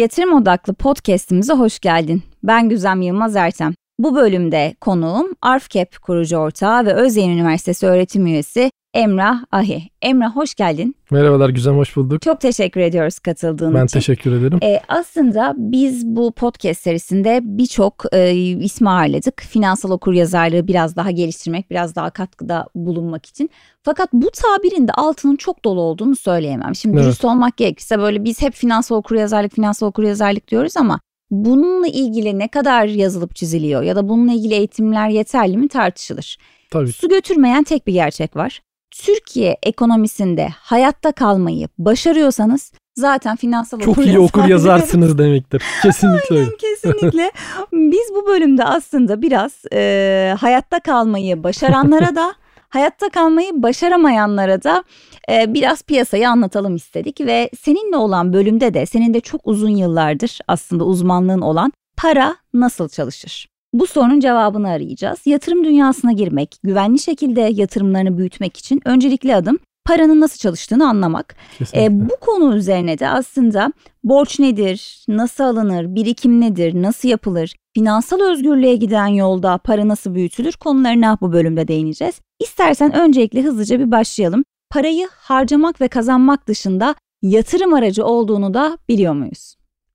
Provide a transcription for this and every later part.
Yatırım Odaklı podcast'imize hoş geldin. Ben Güzem Yılmaz Ertem. Bu bölümde konuğum ARFCAP kurucu ortağı ve Özyeğin Üniversitesi öğretim üyesi Emrah Ahi. Emrah hoş geldin. Merhabalar Güzem hoş bulduk. Çok teşekkür ediyoruz katıldığın ben için. Ben teşekkür ederim. Ee, aslında biz bu podcast serisinde birçok e, ismi ağırladık. Finansal okuryazarlığı biraz daha geliştirmek, biraz daha katkıda bulunmak için. Fakat bu tabirin de altının çok dolu olduğunu söyleyemem. Şimdi evet. dürüst olmak gerekirse böyle biz hep finansal okuryazarlık, finansal okuryazarlık diyoruz ama bununla ilgili ne kadar yazılıp çiziliyor ya da bununla ilgili eğitimler yeterli mi tartışılır. Tabii. Su götürmeyen tek bir gerçek var. Türkiye ekonomisinde hayatta kalmayı başarıyorsanız zaten finansal Çok iyi okur yazarsınız demektir. Kesinlikle Aynen, kesinlikle. Biz bu bölümde aslında biraz e, hayatta kalmayı başaranlara da hayatta kalmayı başaramayanlara da e, biraz piyasayı anlatalım istedik ve seninle olan bölümde de senin de çok uzun yıllardır aslında uzmanlığın olan para nasıl çalışır? Bu sorunun cevabını arayacağız. Yatırım dünyasına girmek, güvenli şekilde yatırımlarını büyütmek için öncelikli adım paranın nasıl çalıştığını anlamak. E, bu konu üzerine de aslında borç nedir, nasıl alınır, birikim nedir, nasıl yapılır, finansal özgürlüğe giden yolda para nasıl büyütülür konularına bu bölümde değineceğiz. İstersen öncelikle hızlıca bir başlayalım. Parayı harcamak ve kazanmak dışında yatırım aracı olduğunu da biliyor muyuz?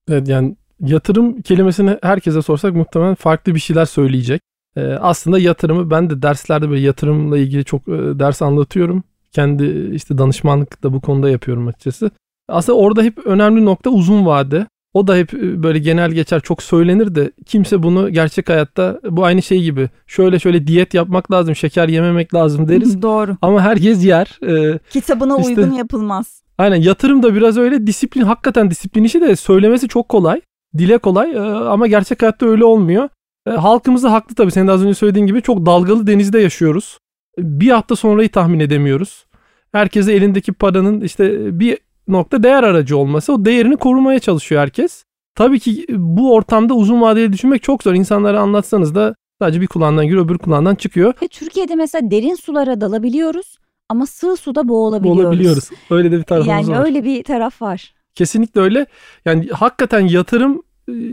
Evet yani yatırım kelimesini herkese sorsak muhtemelen farklı bir şeyler söyleyecek. Ee, aslında yatırımı ben de derslerde böyle yatırımla ilgili çok e, ders anlatıyorum. Kendi işte danışmanlık da bu konuda yapıyorum açıkçası. Aslında orada hep önemli nokta uzun vade. O da hep e, böyle genel geçer çok söylenir de kimse bunu gerçek hayatta bu aynı şey gibi şöyle şöyle diyet yapmak lazım şeker yememek lazım deriz. Doğru. Ama herkes yer. Ee, Kitabına işte, uygun yapılmaz. Aynen yatırım da biraz öyle disiplin hakikaten disiplin işi de söylemesi çok kolay. Dile kolay ama gerçek hayatta öyle olmuyor. Halkımız da haklı tabii senin de az önce söylediğin gibi çok dalgalı denizde yaşıyoruz. Bir hafta sonrayı tahmin edemiyoruz. Herkese elindeki paranın işte bir nokta değer aracı olması o değerini korumaya çalışıyor herkes. Tabii ki bu ortamda uzun vadeli düşünmek çok zor. İnsanlara anlatsanız da sadece bir kulağından giriyor öbür kulağından çıkıyor. Ve Türkiye'de mesela derin sulara dalabiliyoruz ama sığ suda boğulabiliyoruz. Boğulabiliyoruz. Öyle de bir tarafımız yani var. Yani öyle bir taraf var. Kesinlikle öyle. Yani hakikaten yatırım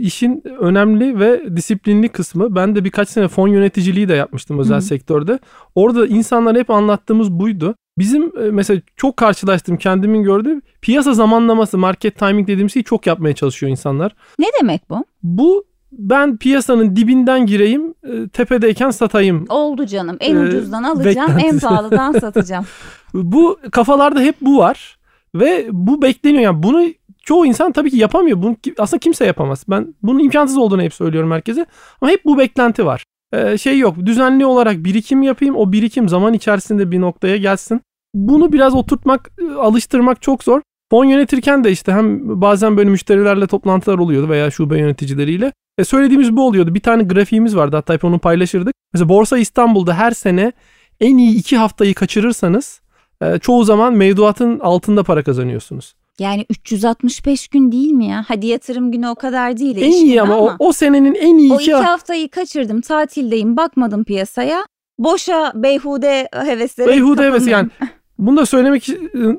işin önemli ve disiplinli kısmı. Ben de birkaç sene fon yöneticiliği de yapmıştım özel Hı-hı. sektörde. Orada insanlar hep anlattığımız buydu. Bizim mesela çok karşılaştığım kendimin gördüğü piyasa zamanlaması, market timing dediğimiz şeyi çok yapmaya çalışıyor insanlar. Ne demek bu? Bu ben piyasanın dibinden gireyim, tepedeyken satayım. Oldu canım. En ucuzdan alacağım, en pahalıdan satacağım. bu kafalarda hep bu var ve bu bekleniyor. Yani bunu çoğu insan tabii ki yapamıyor. Bunu aslında kimse yapamaz. Ben bunun imkansız olduğunu hep söylüyorum herkese. Ama hep bu beklenti var. Ee, şey yok. Düzenli olarak birikim yapayım. O birikim zaman içerisinde bir noktaya gelsin. Bunu biraz oturtmak, alıştırmak çok zor. Fon yönetirken de işte hem bazen böyle müşterilerle toplantılar oluyordu veya şube yöneticileriyle. E söylediğimiz bu oluyordu. Bir tane grafiğimiz vardı hatta hep onu paylaşırdık. Mesela Borsa İstanbul'da her sene en iyi iki haftayı kaçırırsanız e, çoğu zaman mevduatın altında para kazanıyorsunuz. Yani 365 gün değil mi ya? Hadi yatırım günü o kadar değil. En iyi ama, ama o, o senenin en iyi o iki, haftayı kaçırdım. Tatildeyim bakmadım piyasaya. Boşa beyhude heveslere Beyhude heves yani. Bunu da söylemek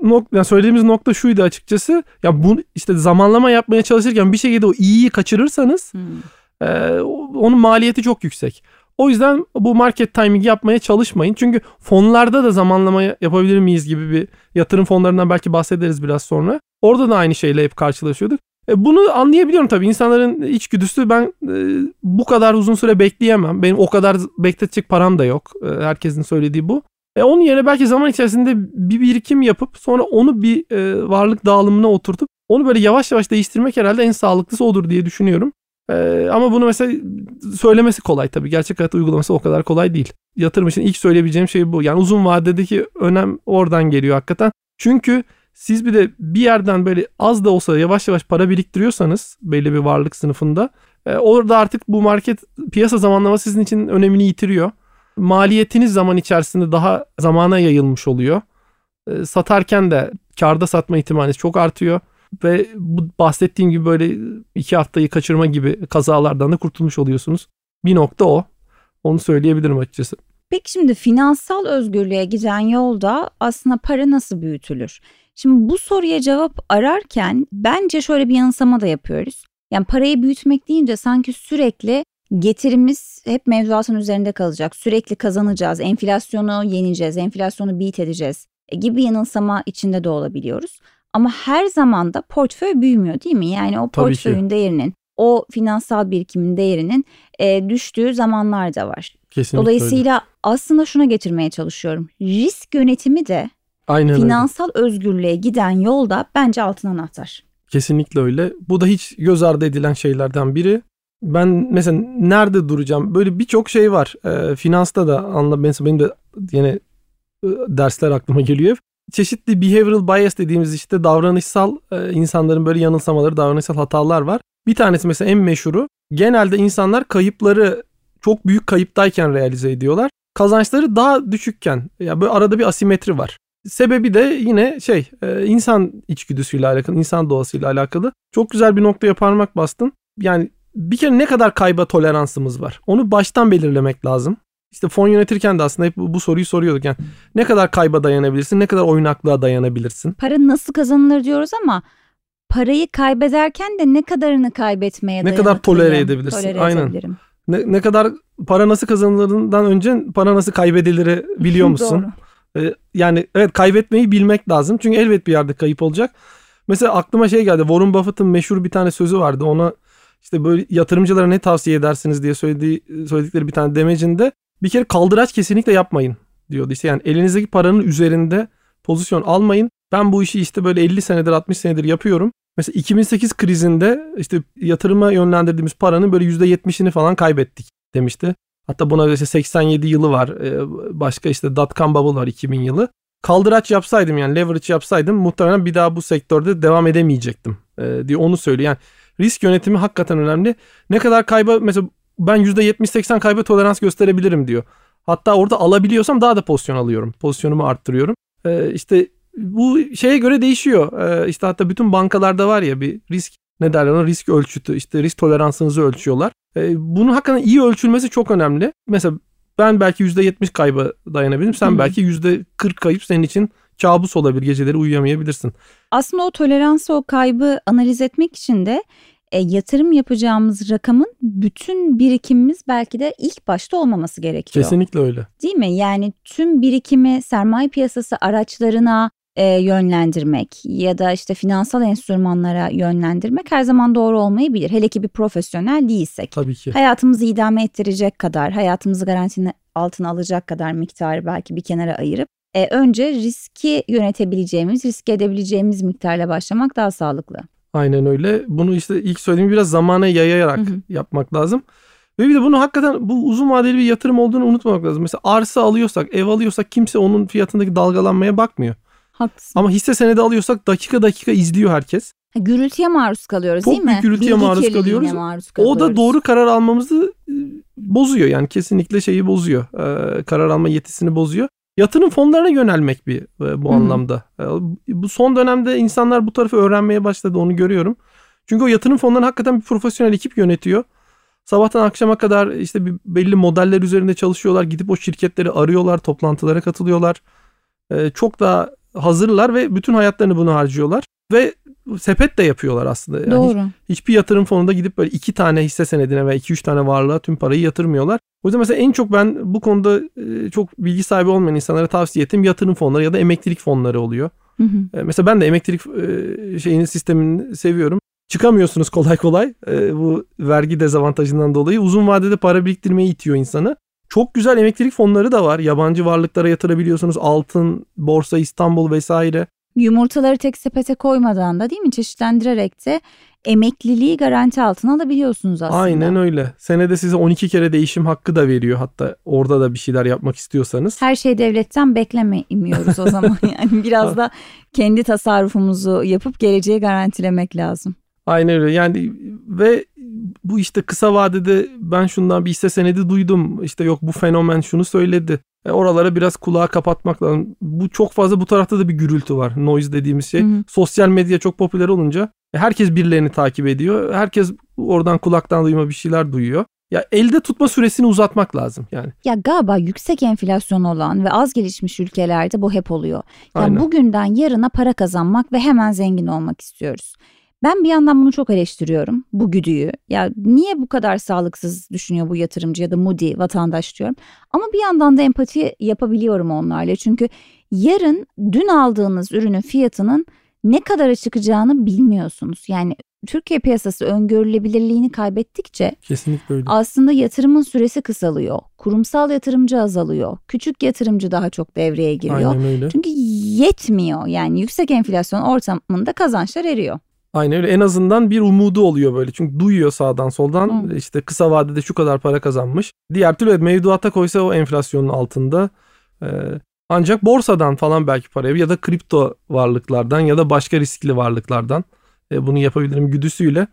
nokta, yani söylediğimiz nokta şuydu açıkçası. Ya bu işte zamanlama yapmaya çalışırken bir şekilde o iyiyi kaçırırsanız hmm. e, onun maliyeti çok yüksek. O yüzden bu market timing yapmaya çalışmayın. Çünkü fonlarda da zamanlama yapabilir miyiz gibi bir yatırım fonlarından belki bahsederiz biraz sonra. Orada da aynı şeyle hep karşılaşıyorduk. E bunu anlayabiliyorum tabii. İnsanların içgüdüsü ben e, bu kadar uzun süre bekleyemem. Benim o kadar bekletecek param da yok. E, herkesin söylediği bu. E onun yerine belki zaman içerisinde bir birikim yapıp sonra onu bir e, varlık dağılımına oturtup onu böyle yavaş yavaş değiştirmek herhalde en sağlıklısı odur diye düşünüyorum. Ee, ama bunu mesela söylemesi kolay tabii. Gerçek hayat uygulaması o kadar kolay değil. Yatırım için ilk söyleyebileceğim şey bu. Yani uzun vadedeki önem oradan geliyor hakikaten. Çünkü siz bir de bir yerden böyle az da olsa yavaş yavaş para biriktiriyorsanız belli bir varlık sınıfında e, orada artık bu market piyasa zamanlaması sizin için önemini yitiriyor. Maliyetiniz zaman içerisinde daha zamana yayılmış oluyor. E, satarken de karda satma ihtimaliniz çok artıyor ve bu bahsettiğim gibi böyle iki haftayı kaçırma gibi kazalardan da kurtulmuş oluyorsunuz. Bir nokta o. Onu söyleyebilirim açıkçası. Peki şimdi finansal özgürlüğe giden yolda aslında para nasıl büyütülür? Şimdi bu soruya cevap ararken bence şöyle bir yanılsama da yapıyoruz. Yani parayı büyütmek deyince sanki sürekli getirimiz hep mevzuatın üzerinde kalacak. Sürekli kazanacağız, enflasyonu yeneceğiz, enflasyonu beat edeceğiz e, gibi yanılsama içinde de olabiliyoruz. Ama her zaman da portföy büyümüyor değil mi? Yani o portföyün değerinin, o finansal birikimin değerinin e, düştüğü zamanlar da var. Kesinlikle Dolayısıyla öyle. aslında şuna getirmeye çalışıyorum. Risk yönetimi de Aynen finansal öyle. özgürlüğe giden yolda bence altın anahtar. Kesinlikle öyle. Bu da hiç göz ardı edilen şeylerden biri. Ben mesela nerede duracağım? Böyle birçok şey var. E, finansta da anla benim de yine e, dersler aklıma geliyor. Çeşitli behavioral bias dediğimiz işte davranışsal e, insanların böyle yanılsamaları, davranışsal hatalar var. Bir tanesi mesela en meşhuru. Genelde insanlar kayıpları çok büyük kayıptayken realize ediyorlar. Kazançları daha düşükken ya böyle arada bir asimetri var. Sebebi de yine şey e, insan içgüdüsüyle alakalı, insan doğasıyla alakalı. Çok güzel bir noktaya parmak bastın. Yani bir kere ne kadar kayba toleransımız var? Onu baştan belirlemek lazım. İşte fon yönetirken de aslında hep bu soruyu soruyorduk. Yani ne kadar kayba dayanabilirsin, ne kadar oynaklığa dayanabilirsin? Para nasıl kazanılır diyoruz ama parayı kaybederken de ne kadarını kaybetmeye Ne kadar tolere edebilirsin? Tolere Aynen. Ne, ne kadar para nasıl kazanılırından önce para nasıl kaybedilir biliyor musun? Doğru. Ee, yani evet kaybetmeyi bilmek lazım. Çünkü elbet bir yerde kayıp olacak. Mesela aklıma şey geldi. Warren Buffett'ın meşhur bir tane sözü vardı. Ona işte böyle yatırımcılara ne tavsiye edersiniz diye söylediği, söyledikleri bir tane demecinde bir kere kaldıraç kesinlikle yapmayın diyordu. İşte yani elinizdeki paranın üzerinde pozisyon almayın. Ben bu işi işte böyle 50 senedir 60 senedir yapıyorum. Mesela 2008 krizinde işte yatırıma yönlendirdiğimiz paranın böyle %70'ini falan kaybettik demişti. Hatta buna işte 87 yılı var. Ee, başka işte dot-com bubble var 2000 yılı. Kaldıraç yapsaydım yani leverage yapsaydım muhtemelen bir daha bu sektörde devam edemeyecektim ee, diye onu söylüyor. Yani risk yönetimi hakikaten önemli. Ne kadar kayba mesela ben %70-80 kayba tolerans gösterebilirim diyor. Hatta orada alabiliyorsam daha da pozisyon alıyorum. Pozisyonumu arttırıyorum. Ee, işte bu şeye göre değişiyor. Ee, işte hatta bütün bankalarda var ya bir risk ne derler ona risk ölçütü işte risk toleransınızı ölçüyorlar. Ee, bunun hakikaten iyi ölçülmesi çok önemli. Mesela ben belki %70 kayba dayanabilirim. Sen hmm. belki %40 kayıp senin için kabus olabilir. Geceleri uyuyamayabilirsin. Aslında o toleransı o kaybı analiz etmek için de e, yatırım yapacağımız rakamın bütün birikimimiz belki de ilk başta olmaması gerekiyor. Kesinlikle öyle. Değil mi? Yani tüm birikimi sermaye piyasası araçlarına e, yönlendirmek ya da işte finansal enstrümanlara yönlendirmek her zaman doğru olmayabilir. Hele ki bir profesyonel değilsek. Tabii ki. Hayatımızı idame ettirecek kadar, hayatımızı garantinin altına alacak kadar miktarı belki bir kenara ayırıp e, önce riski yönetebileceğimiz, risk edebileceğimiz miktarla başlamak daha sağlıklı. Aynen öyle. Bunu işte ilk söylediğim biraz zamana yayayarak hı hı. yapmak lazım. Ve bir de bunu hakikaten bu uzun vadeli bir yatırım olduğunu unutmamak lazım. Mesela arsa alıyorsak, ev alıyorsak kimse onun fiyatındaki dalgalanmaya bakmıyor. Haklısın. Ama hisse senedi alıyorsak dakika dakika izliyor herkes. Gürültüye maruz kalıyoruz Çok değil mi? Çok gürültüye maruz kalıyoruz. maruz kalıyoruz. O da doğru karar almamızı e, bozuyor yani kesinlikle şeyi bozuyor. Ee, karar alma yetisini bozuyor. Yatırım fonlarına yönelmek bir e, bu Hı-hı. anlamda. E, bu son dönemde insanlar bu tarafı öğrenmeye başladı onu görüyorum. Çünkü o yatırım fonlarını hakikaten bir profesyonel ekip yönetiyor. Sabahtan akşama kadar işte bir belli modeller üzerinde çalışıyorlar. Gidip o şirketleri arıyorlar, toplantılara katılıyorlar. Ee, çok daha hazırlar ve bütün hayatlarını bunu harcıyorlar. Ve sepet de yapıyorlar aslında. Yani Doğru. Hiç, hiçbir yatırım fonunda gidip böyle iki tane hisse senedine veya iki üç tane varlığa tüm parayı yatırmıyorlar. O yüzden mesela en çok ben bu konuda e, çok bilgi sahibi olmayan insanlara tavsiye ettiğim yatırım fonları ya da emeklilik fonları oluyor. Hı hı. E, mesela ben de emeklilik e, şeyini sistemini seviyorum. Çıkamıyorsunuz kolay kolay bu vergi dezavantajından dolayı uzun vadede para biriktirmeye itiyor insanı. Çok güzel emeklilik fonları da var. Yabancı varlıklara yatırabiliyorsunuz. Altın, borsa İstanbul vesaire. Yumurtaları tek sepete koymadan da değil mi çeşitlendirerek de emekliliği garanti altına alabiliyorsunuz aslında. Aynen öyle. Senede size 12 kere değişim hakkı da veriyor. Hatta orada da bir şeyler yapmak istiyorsanız. Her şey devletten beklemiyoruz o zaman. yani biraz da kendi tasarrufumuzu yapıp geleceği garantilemek lazım. Aynen öyle. Yani ve bu işte kısa vadede ben şundan bir hisse senedi duydum. İşte yok bu fenomen şunu söyledi. E oralara biraz kulağı kapatmak lazım. Bu çok fazla bu tarafta da bir gürültü var. Noise dediğimiz şey. Hı hı. Sosyal medya çok popüler olunca e, herkes birilerini takip ediyor. Herkes oradan kulaktan duyma bir şeyler duyuyor. ya elde tutma süresini uzatmak lazım yani. Ya galiba yüksek enflasyon olan ve az gelişmiş ülkelerde bu hep oluyor. Ya Aynen. bugünden yarına para kazanmak ve hemen zengin olmak istiyoruz. Ben bir yandan bunu çok eleştiriyorum bu güdüyü. Ya niye bu kadar sağlıksız düşünüyor bu yatırımcı ya da Moody vatandaş diyorum. Ama bir yandan da empati yapabiliyorum onlarla. Çünkü yarın dün aldığınız ürünün fiyatının ne kadara çıkacağını bilmiyorsunuz. Yani Türkiye piyasası öngörülebilirliğini kaybettikçe Kesinlikle öyle. aslında yatırımın süresi kısalıyor. Kurumsal yatırımcı azalıyor. Küçük yatırımcı daha çok devreye giriyor. Aynen öyle. Çünkü yetmiyor. Yani yüksek enflasyon ortamında kazançlar eriyor. Aynen öyle. En azından bir umudu oluyor böyle. Çünkü duyuyor sağdan soldan Hı. işte kısa vadede şu kadar para kazanmış. Diğer türlü mevduata koysa o enflasyonun altında. Ee, ancak borsadan falan belki parayı ya da kripto varlıklardan ya da başka riskli varlıklardan e, bunu yapabilirim güdüsüyle.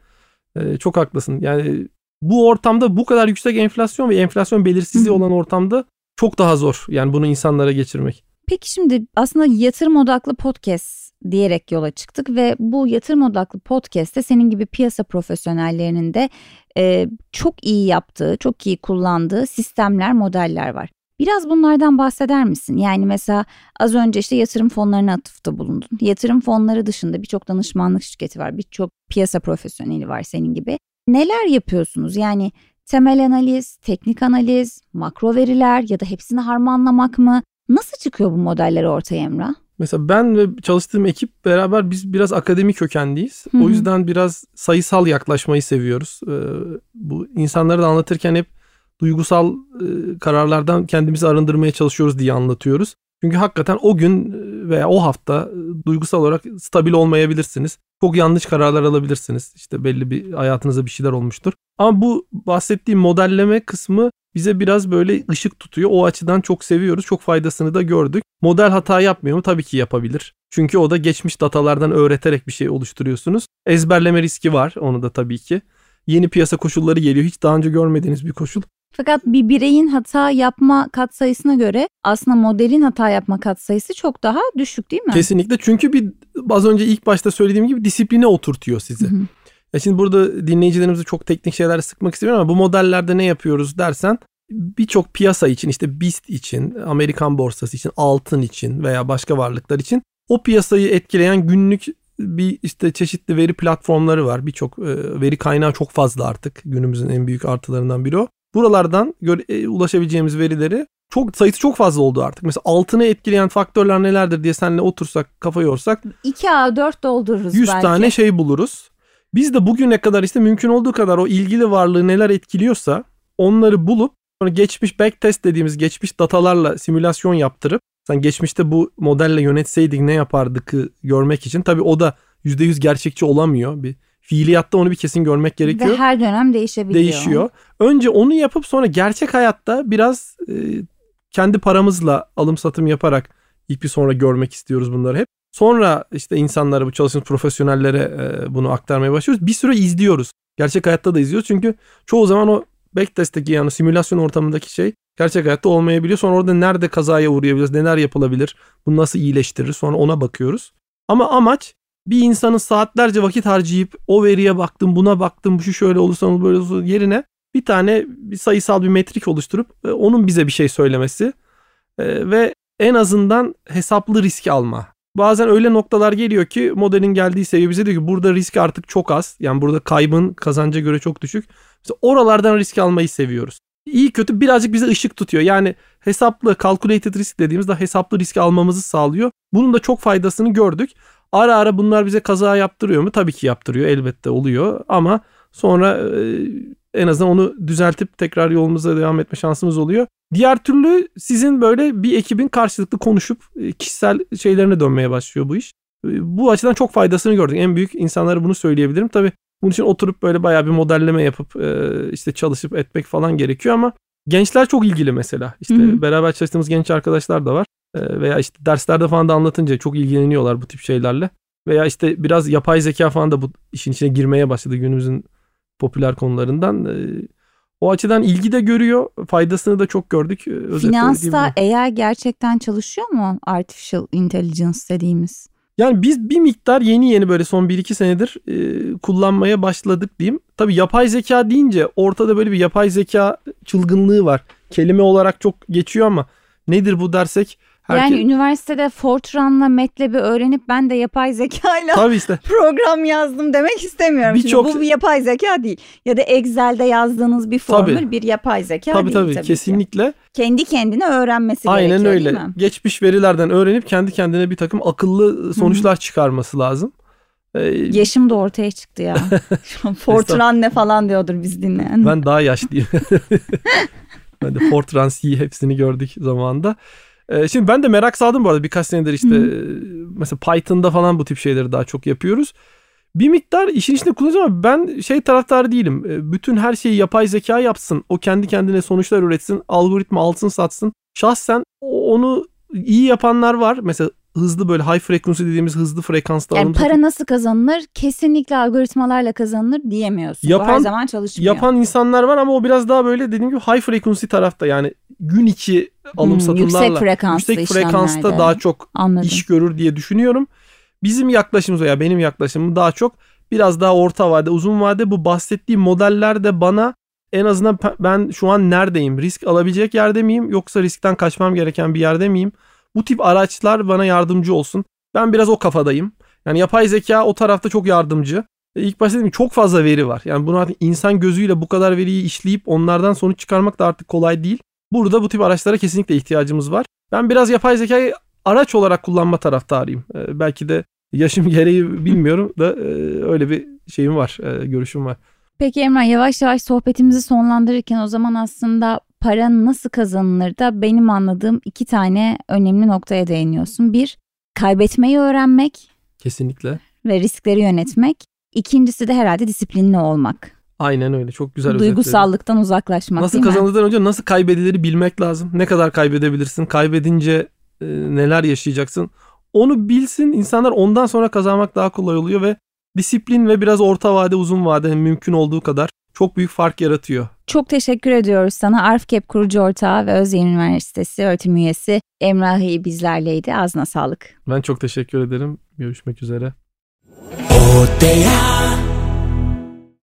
E, çok haklısın. Yani bu ortamda bu kadar yüksek enflasyon ve enflasyon belirsizliği hı. olan ortamda çok daha zor. Yani bunu insanlara geçirmek. Peki şimdi aslında yatırım odaklı podcast diyerek yola çıktık ve bu yatırım odaklı podcast'te senin gibi piyasa profesyonellerinin de e, çok iyi yaptığı, çok iyi kullandığı sistemler, modeller var. Biraz bunlardan bahseder misin? Yani mesela az önce işte yatırım fonlarına atıfta bulundun. Yatırım fonları dışında birçok danışmanlık şirketi var, birçok piyasa profesyoneli var senin gibi. Neler yapıyorsunuz? Yani temel analiz, teknik analiz, makro veriler ya da hepsini harmanlamak mı? Nasıl çıkıyor bu modeller ortaya Emrah? Mesela ben ve çalıştığım ekip beraber biz biraz akademik kökenliyiz. Hı hı. O yüzden biraz sayısal yaklaşmayı seviyoruz. Ee, bu insanlara da anlatırken hep duygusal e, kararlardan kendimizi arındırmaya çalışıyoruz diye anlatıyoruz. Çünkü hakikaten o gün e, veya o hafta e, duygusal olarak stabil olmayabilirsiniz. Çok yanlış kararlar alabilirsiniz. İşte belli bir hayatınızda bir şeyler olmuştur. Ama bu bahsettiğim modelleme kısmı bize biraz böyle ışık tutuyor. O açıdan çok seviyoruz. Çok faydasını da gördük. Model hata yapmıyor mu? Tabii ki yapabilir. Çünkü o da geçmiş datalardan öğreterek bir şey oluşturuyorsunuz. Ezberleme riski var onu da tabii ki. Yeni piyasa koşulları geliyor. Hiç daha önce görmediğiniz bir koşul. Fakat bir bireyin hata yapma katsayısına göre aslında modelin hata yapma katsayısı çok daha düşük değil mi? Kesinlikle çünkü bir az önce ilk başta söylediğim gibi disipline oturtuyor sizi. Hı hı. Ya şimdi burada dinleyicilerimize çok teknik şeyler sıkmak istemiyorum ama bu modellerde ne yapıyoruz dersen birçok piyasa için işte BIST için, Amerikan borsası için, altın için veya başka varlıklar için o piyasayı etkileyen günlük bir işte çeşitli veri platformları var. Birçok e, veri kaynağı çok fazla artık. Günümüzün en büyük artılarından biri o. Buralardan göre, ulaşabileceğimiz verileri çok sayısı çok fazla oldu artık. Mesela altını etkileyen faktörler nelerdir diye seninle otursak, kafa yorsak 2A4 doldururuz 100 belki. tane şey buluruz. Biz de bugüne kadar işte mümkün olduğu kadar o ilgili varlığı neler etkiliyorsa onları bulup sonra geçmiş backtest dediğimiz geçmiş datalarla simülasyon yaptırıp sen geçmişte bu modelle yönetseydik ne yapardık görmek için. Tabii o da %100 gerçekçi olamıyor. Bir fiiliyatta onu bir kesin görmek gerekiyor. Ve her dönem değişebiliyor. Değişiyor. Önce onu yapıp sonra gerçek hayatta biraz e, kendi paramızla alım satım yaparak ilk bir sonra görmek istiyoruz bunları hep. Sonra işte insanlara bu çalışan profesyonellere e, bunu aktarmaya başlıyoruz. Bir süre izliyoruz. Gerçek hayatta da izliyoruz. Çünkü çoğu zaman o backtest'teki yani simülasyon ortamındaki şey gerçek hayatta olmayabiliyor. Sonra orada nerede kazaya uğrayabiliriz, neler yapılabilir, bunu nasıl iyileştirir sonra ona bakıyoruz. Ama amaç bir insanın saatlerce vakit harcayıp o veriye baktım, buna baktım, şu şöyle olursa olur, böyle olursa yerine bir tane bir sayısal bir metrik oluşturup e, onun bize bir şey söylemesi e, ve en azından hesaplı risk alma. Bazen öyle noktalar geliyor ki modelin geldiği seviye bize diyor ki burada risk artık çok az. Yani burada kaybın kazanca göre çok düşük. Mesela oralardan risk almayı seviyoruz. İyi kötü birazcık bize ışık tutuyor. Yani hesaplı calculated risk dediğimizde hesaplı risk almamızı sağlıyor. Bunun da çok faydasını gördük. Ara ara bunlar bize kaza yaptırıyor mu? Tabii ki yaptırıyor elbette oluyor ama sonra e, en azından onu düzeltip tekrar yolumuza devam etme şansımız oluyor. Diğer türlü sizin böyle bir ekibin karşılıklı konuşup e, kişisel şeylerine dönmeye başlıyor bu iş. E, Bu açıdan çok faydasını gördük. En büyük insanlara bunu söyleyebilirim. Tabii bunun için oturup böyle bayağı bir modelleme yapıp e, işte çalışıp etmek falan gerekiyor ama gençler çok ilgili mesela. İşte Hı hı. beraber çalıştığımız genç arkadaşlar da var. Veya işte derslerde falan da anlatınca çok ilgileniyorlar bu tip şeylerle. Veya işte biraz yapay zeka falan da bu işin içine girmeye başladı günümüzün popüler konularından. E, O açıdan ilgi de görüyor. Faydasını da çok gördük. E, özetle Finansta. AI gerçekten çalışıyor mu? Artificial Intelligence dediğimiz. Yani biz bir miktar yeni yeni böyle son 1-2 senedir e, kullanmaya başladık diyeyim. Tabii yapay zeka deyince ortada böyle bir yapay zeka çılgınlığı var. Kelime olarak çok geçiyor ama nedir bu dersek Herkes... Yani üniversitede Fortran'la MATLAB'i öğrenip ben de yapay zekayla Tabii işte. program yazdım demek istemiyorum. Bir çok... Bu bir yapay zeka değil. Ya da Excel'de yazdığınız bir formül tabii. bir yapay zeka tabii, değil. Tabii tabii kesinlikle. Kendi kendine öğrenmesi Aynen gerekiyor öyle. değil mi? Geçmiş verilerden öğrenip kendi kendine bir takım akıllı sonuçlar Hı-hı. çıkarması lazım. Ee, Yaşım da ortaya çıktı ya. Fortran ne falan diyordur biz dinleyen. Ben daha yaşlıyım. ben de Fortran C hepsini gördük zamanında. Ee, şimdi ben de merak saldım bu arada birkaç senedir işte Hı. mesela Python'da falan bu tip şeyleri daha çok yapıyoruz. Bir miktar işin içinde kullanacağım ama ben şey taraftarı değilim. Ee, bütün her şeyi yapay zeka yapsın. O kendi kendine sonuçlar üretsin. Algoritma alsın satsın. Şahsen onu iyi yapanlar var. Mesela hızlı böyle high frequency dediğimiz hızlı frekansta yani para nasıl kazanılır? Kesinlikle algoritmalarla kazanılır diyemiyorsun. Yapan, Bu her zaman çalışmıyor. Yapan insanlar var ama o biraz daha böyle dediğim gibi high frequency tarafta yani gün içi alım hmm, satımlarla yüksek, frekanslı yüksek frekansta daha çok Anladım. iş görür diye düşünüyorum. Bizim yaklaşımımız o ya benim yaklaşımım daha çok biraz daha orta vade uzun vade bu bahsettiğim modeller de bana en azından ben şu an neredeyim? Risk alabilecek yerde miyim yoksa riskten kaçmam gereken bir yerde miyim? Bu tip araçlar bana yardımcı olsun. Ben biraz o kafadayım. Yani yapay zeka o tarafta çok yardımcı. E ilk başta dedim çok fazla veri var. Yani bunu artık insan gözüyle bu kadar veriyi işleyip onlardan sonuç çıkarmak da artık kolay değil. Burada bu tip araçlara kesinlikle ihtiyacımız var. Ben biraz yapay zekayı araç olarak kullanma taraftarıyım. Ee, belki de yaşım gereği bilmiyorum da e, öyle bir şeyim var, e, görüşüm var. Peki Emrah yavaş yavaş sohbetimizi sonlandırırken o zaman aslında para nasıl kazanılır da benim anladığım iki tane önemli noktaya değiniyorsun. Bir, kaybetmeyi öğrenmek. Kesinlikle. Ve riskleri yönetmek. İkincisi de herhalde disiplinli olmak. Aynen öyle çok güzel Duygusallıktan uzaklaşmak Nasıl kazanıldıktan önce nasıl kaybedileri bilmek lazım. Ne kadar kaybedebilirsin? Kaybedince e, neler yaşayacaksın? Onu bilsin insanlar ondan sonra kazanmak daha kolay oluyor ve disiplin ve biraz orta vade uzun vade mümkün olduğu kadar çok büyük fark yaratıyor. Çok teşekkür ediyoruz sana. ARFKEP kurucu ortağı ve Özyeğin Üniversitesi öğretim üyesi Emrah bizlerleydi. Ağzına sağlık. Ben çok teşekkür ederim. Görüşmek üzere. Odea.